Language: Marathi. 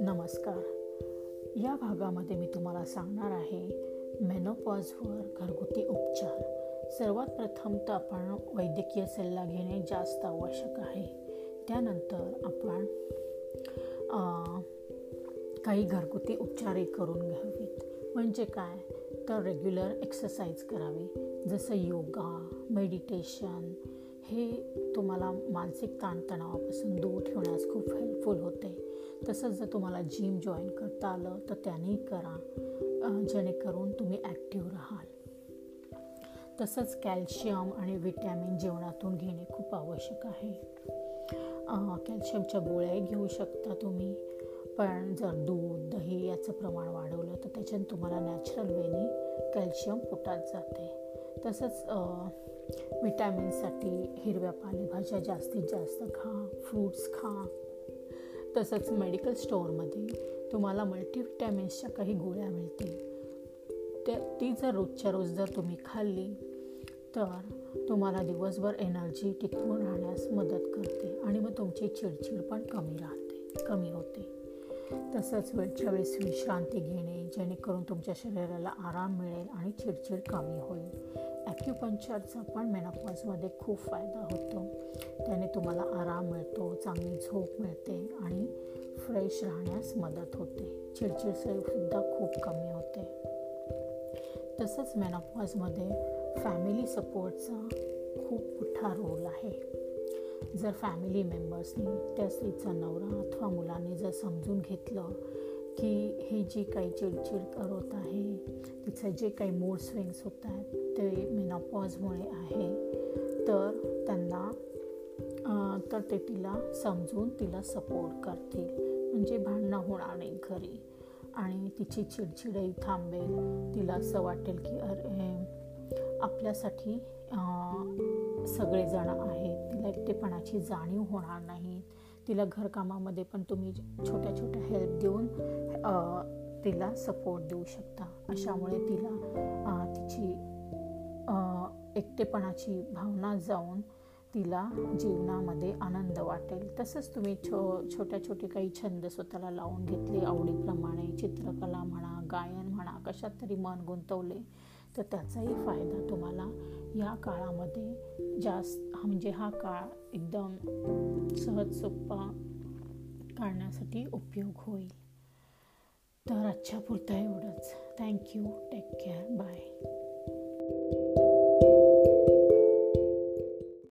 नमस्कार. या भागामध्ये मी तुम्हाला सांगणार आहे मेनोपॉजवर घरगुती उपचार. सर्वात प्रथम तर आपण वैद्यकीय सल्ला घेणे जास्त आवश्यक आहे. त्यानंतर आपण काही घरगुती उपचारही करून घ्यावीत. म्हणजे काय? तर रेग्युलर एक्सरसाइज करावी. जसं योगा मेडिटेशन हे तुम्हाला मानसिक ताणतणावापासून दूर ठेवण्यास खूप हेल्पफुल होते. तसंच जर तुम्हाला जिम जॉईन करता आलं तर त्यानेही करा. जेणेकरून तुम्ही ॲक्टिव्ह राहाल. तसंच कॅल्शियम आणि विटॅमिन जेवणातून घेणे खूप आवश्यक आहे. कॅल्शियमच्या गोळ्याही घेऊ शकता तुम्ही. पण जर दूध दही याचं प्रमाण वाढवलं तर त्याच्यानं तुम्हाला नॅचरल वेनी कॅल्शियम पोटात जाते. तसंच विटॅमिनसाठी हिरव्या पालेभाज्या जास्तीत जास्त खा फ्रूट्स खा. तसंच मेडिकल स्टोअरमध्ये तुम्हाला मल्टीविटॅमिन्सच्या काही गोळ्या मिळतील. त्या ती जर रोजच्या रोज जर तुम्ही खाल्ली तर तुम्हाला दिवसभर एनर्जी टिकवून राहण्यास मदत करते आणि मग तुमची चिडचिड पण कमी राहते. तसंच वेळच्या वेळेस विश्रांती घेणे जेणेकरून तुमच्या शरीराला आराम मिळेल आणि चिडचिड कमी होईल. ॲक्युपंक्चरचा पण मेनोपॉजमध्ये खूप फायदा होतो. त्याने तुम्हाला आराम मिळतो चांगली झोप मिळते आणि फ्रेश राहण्यास मदत होते. चिडचिडसुद्धा खूप कमी होते. तसंच मेनोपॉजमध्ये फॅमिली सपोर्टचा खूप मोठा रोल आहे. जर फॅमिली मेंबर्सनी त्या स्त्रीचा नवरा अथवा मुलांनी जर समजून घेतलं की ही जी काही चिडचिड करत आहे तिचं जे काही मूड स्विंग्स होत आहेत ते मेनॉपॉजमुळे आहे तर त्यांना तर ते तिला समजून तिला सपोर्ट करतील. म्हणजे भांडणं होणार नाही घरी. आणि तिची चिडचिडही थांबेल. तिला असं वाटेल की अरे आपल्यासाठी सगळेजण आहेत. एकटेपणाची जाणीव होणार नाही. तिला घरकामामध्ये पण तुम्ही छोट्या छोट्या हेल्प देऊन तिला सपोर्ट देऊ शकता. अशामुळे तिला तिची एकटेपणाची भावना जाऊन तिला जीवनामध्ये आनंद वाटेल. तसंच तुम्ही छो छोट्या छोटे काही छंद स्वतःला लावून घेतले आवडीप्रमाणे चित्रकला म्हणा गायन म्हणा कशात तरी मन गुंतवले तर त्याचाही फायदा तुम्हाला या काळामध्ये जास्त म्हणजे हा काळ एकदम सहज सोप्पा काढण्यासाठी उपयोग होईल. तर आजच्या पुरता एवढंच. Thank you take care bye